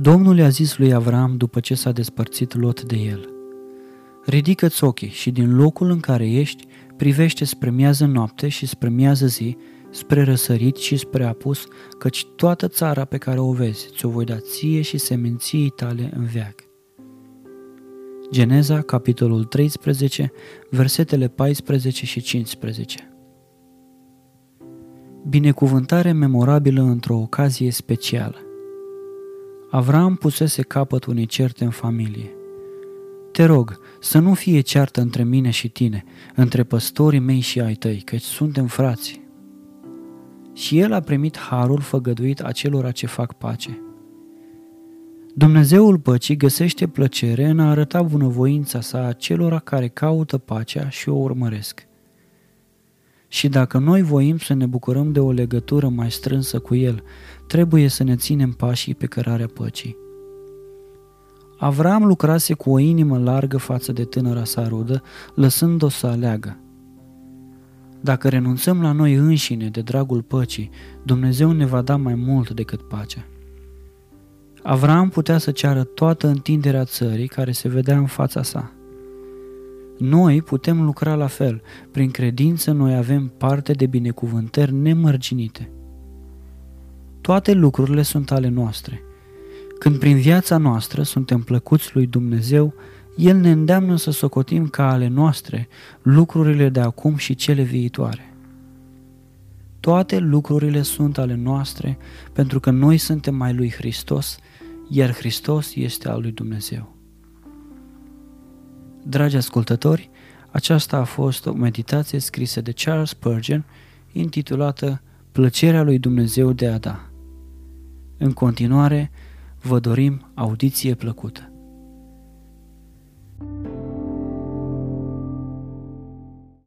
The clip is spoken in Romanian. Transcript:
Domnul i-a zis lui Avram după ce s-a despărțit Lot de el, Ridică-ți ochii și din locul în care ești, privește spre miază noapte și spre miază zi, spre răsărit și spre apus, căci toată țara pe care o vezi ți-o voi da ție și seminției tale în veac. Geneza, capitolul 13, versetele 14 și 15 Binecuvântare memorabilă într-o ocazie specială. Avram pusese capăt unei certe în familie. Te rog să nu fie ceartă între mine și tine, între păstorii mei și ai tăi, căci suntem frați. Și el a primit harul făgăduit acelora ce fac pace. Dumnezeul păcii găsește plăcere în a arăta bunăvoința sa acelora care caută pacea și o urmăresc. Și dacă noi voim să ne bucurăm de o legătură mai strânsă cu El, trebuie să ne ținem pașii pe cărarea păcii. Avram lucrase cu o inimă largă față de tânăra sa rudă, lăsând-o să aleagă. Dacă renunțăm la noi înșine de dragul păcii, Dumnezeu ne va da mai mult decât pacea. Avram putea să ceară toată întinderea țării care se vedea în fața sa. Noi putem lucra la fel. Prin credință noi avem parte de binecuvântări nemărginite. Toate lucrurile sunt ale noastre. Când prin viața noastră suntem plăcuți lui Dumnezeu, El ne îndeamnă să socotim ca ale noastre lucrurile de acum și cele viitoare. Toate lucrurile sunt ale noastre pentru că noi suntem mai lui Hristos, iar Hristos este al lui Dumnezeu. Dragi ascultători, aceasta a fost o meditație scrisă de Charles Spurgeon, intitulată Plăcerea lui Dumnezeu de a da. În continuare, vă dorim audiție plăcută.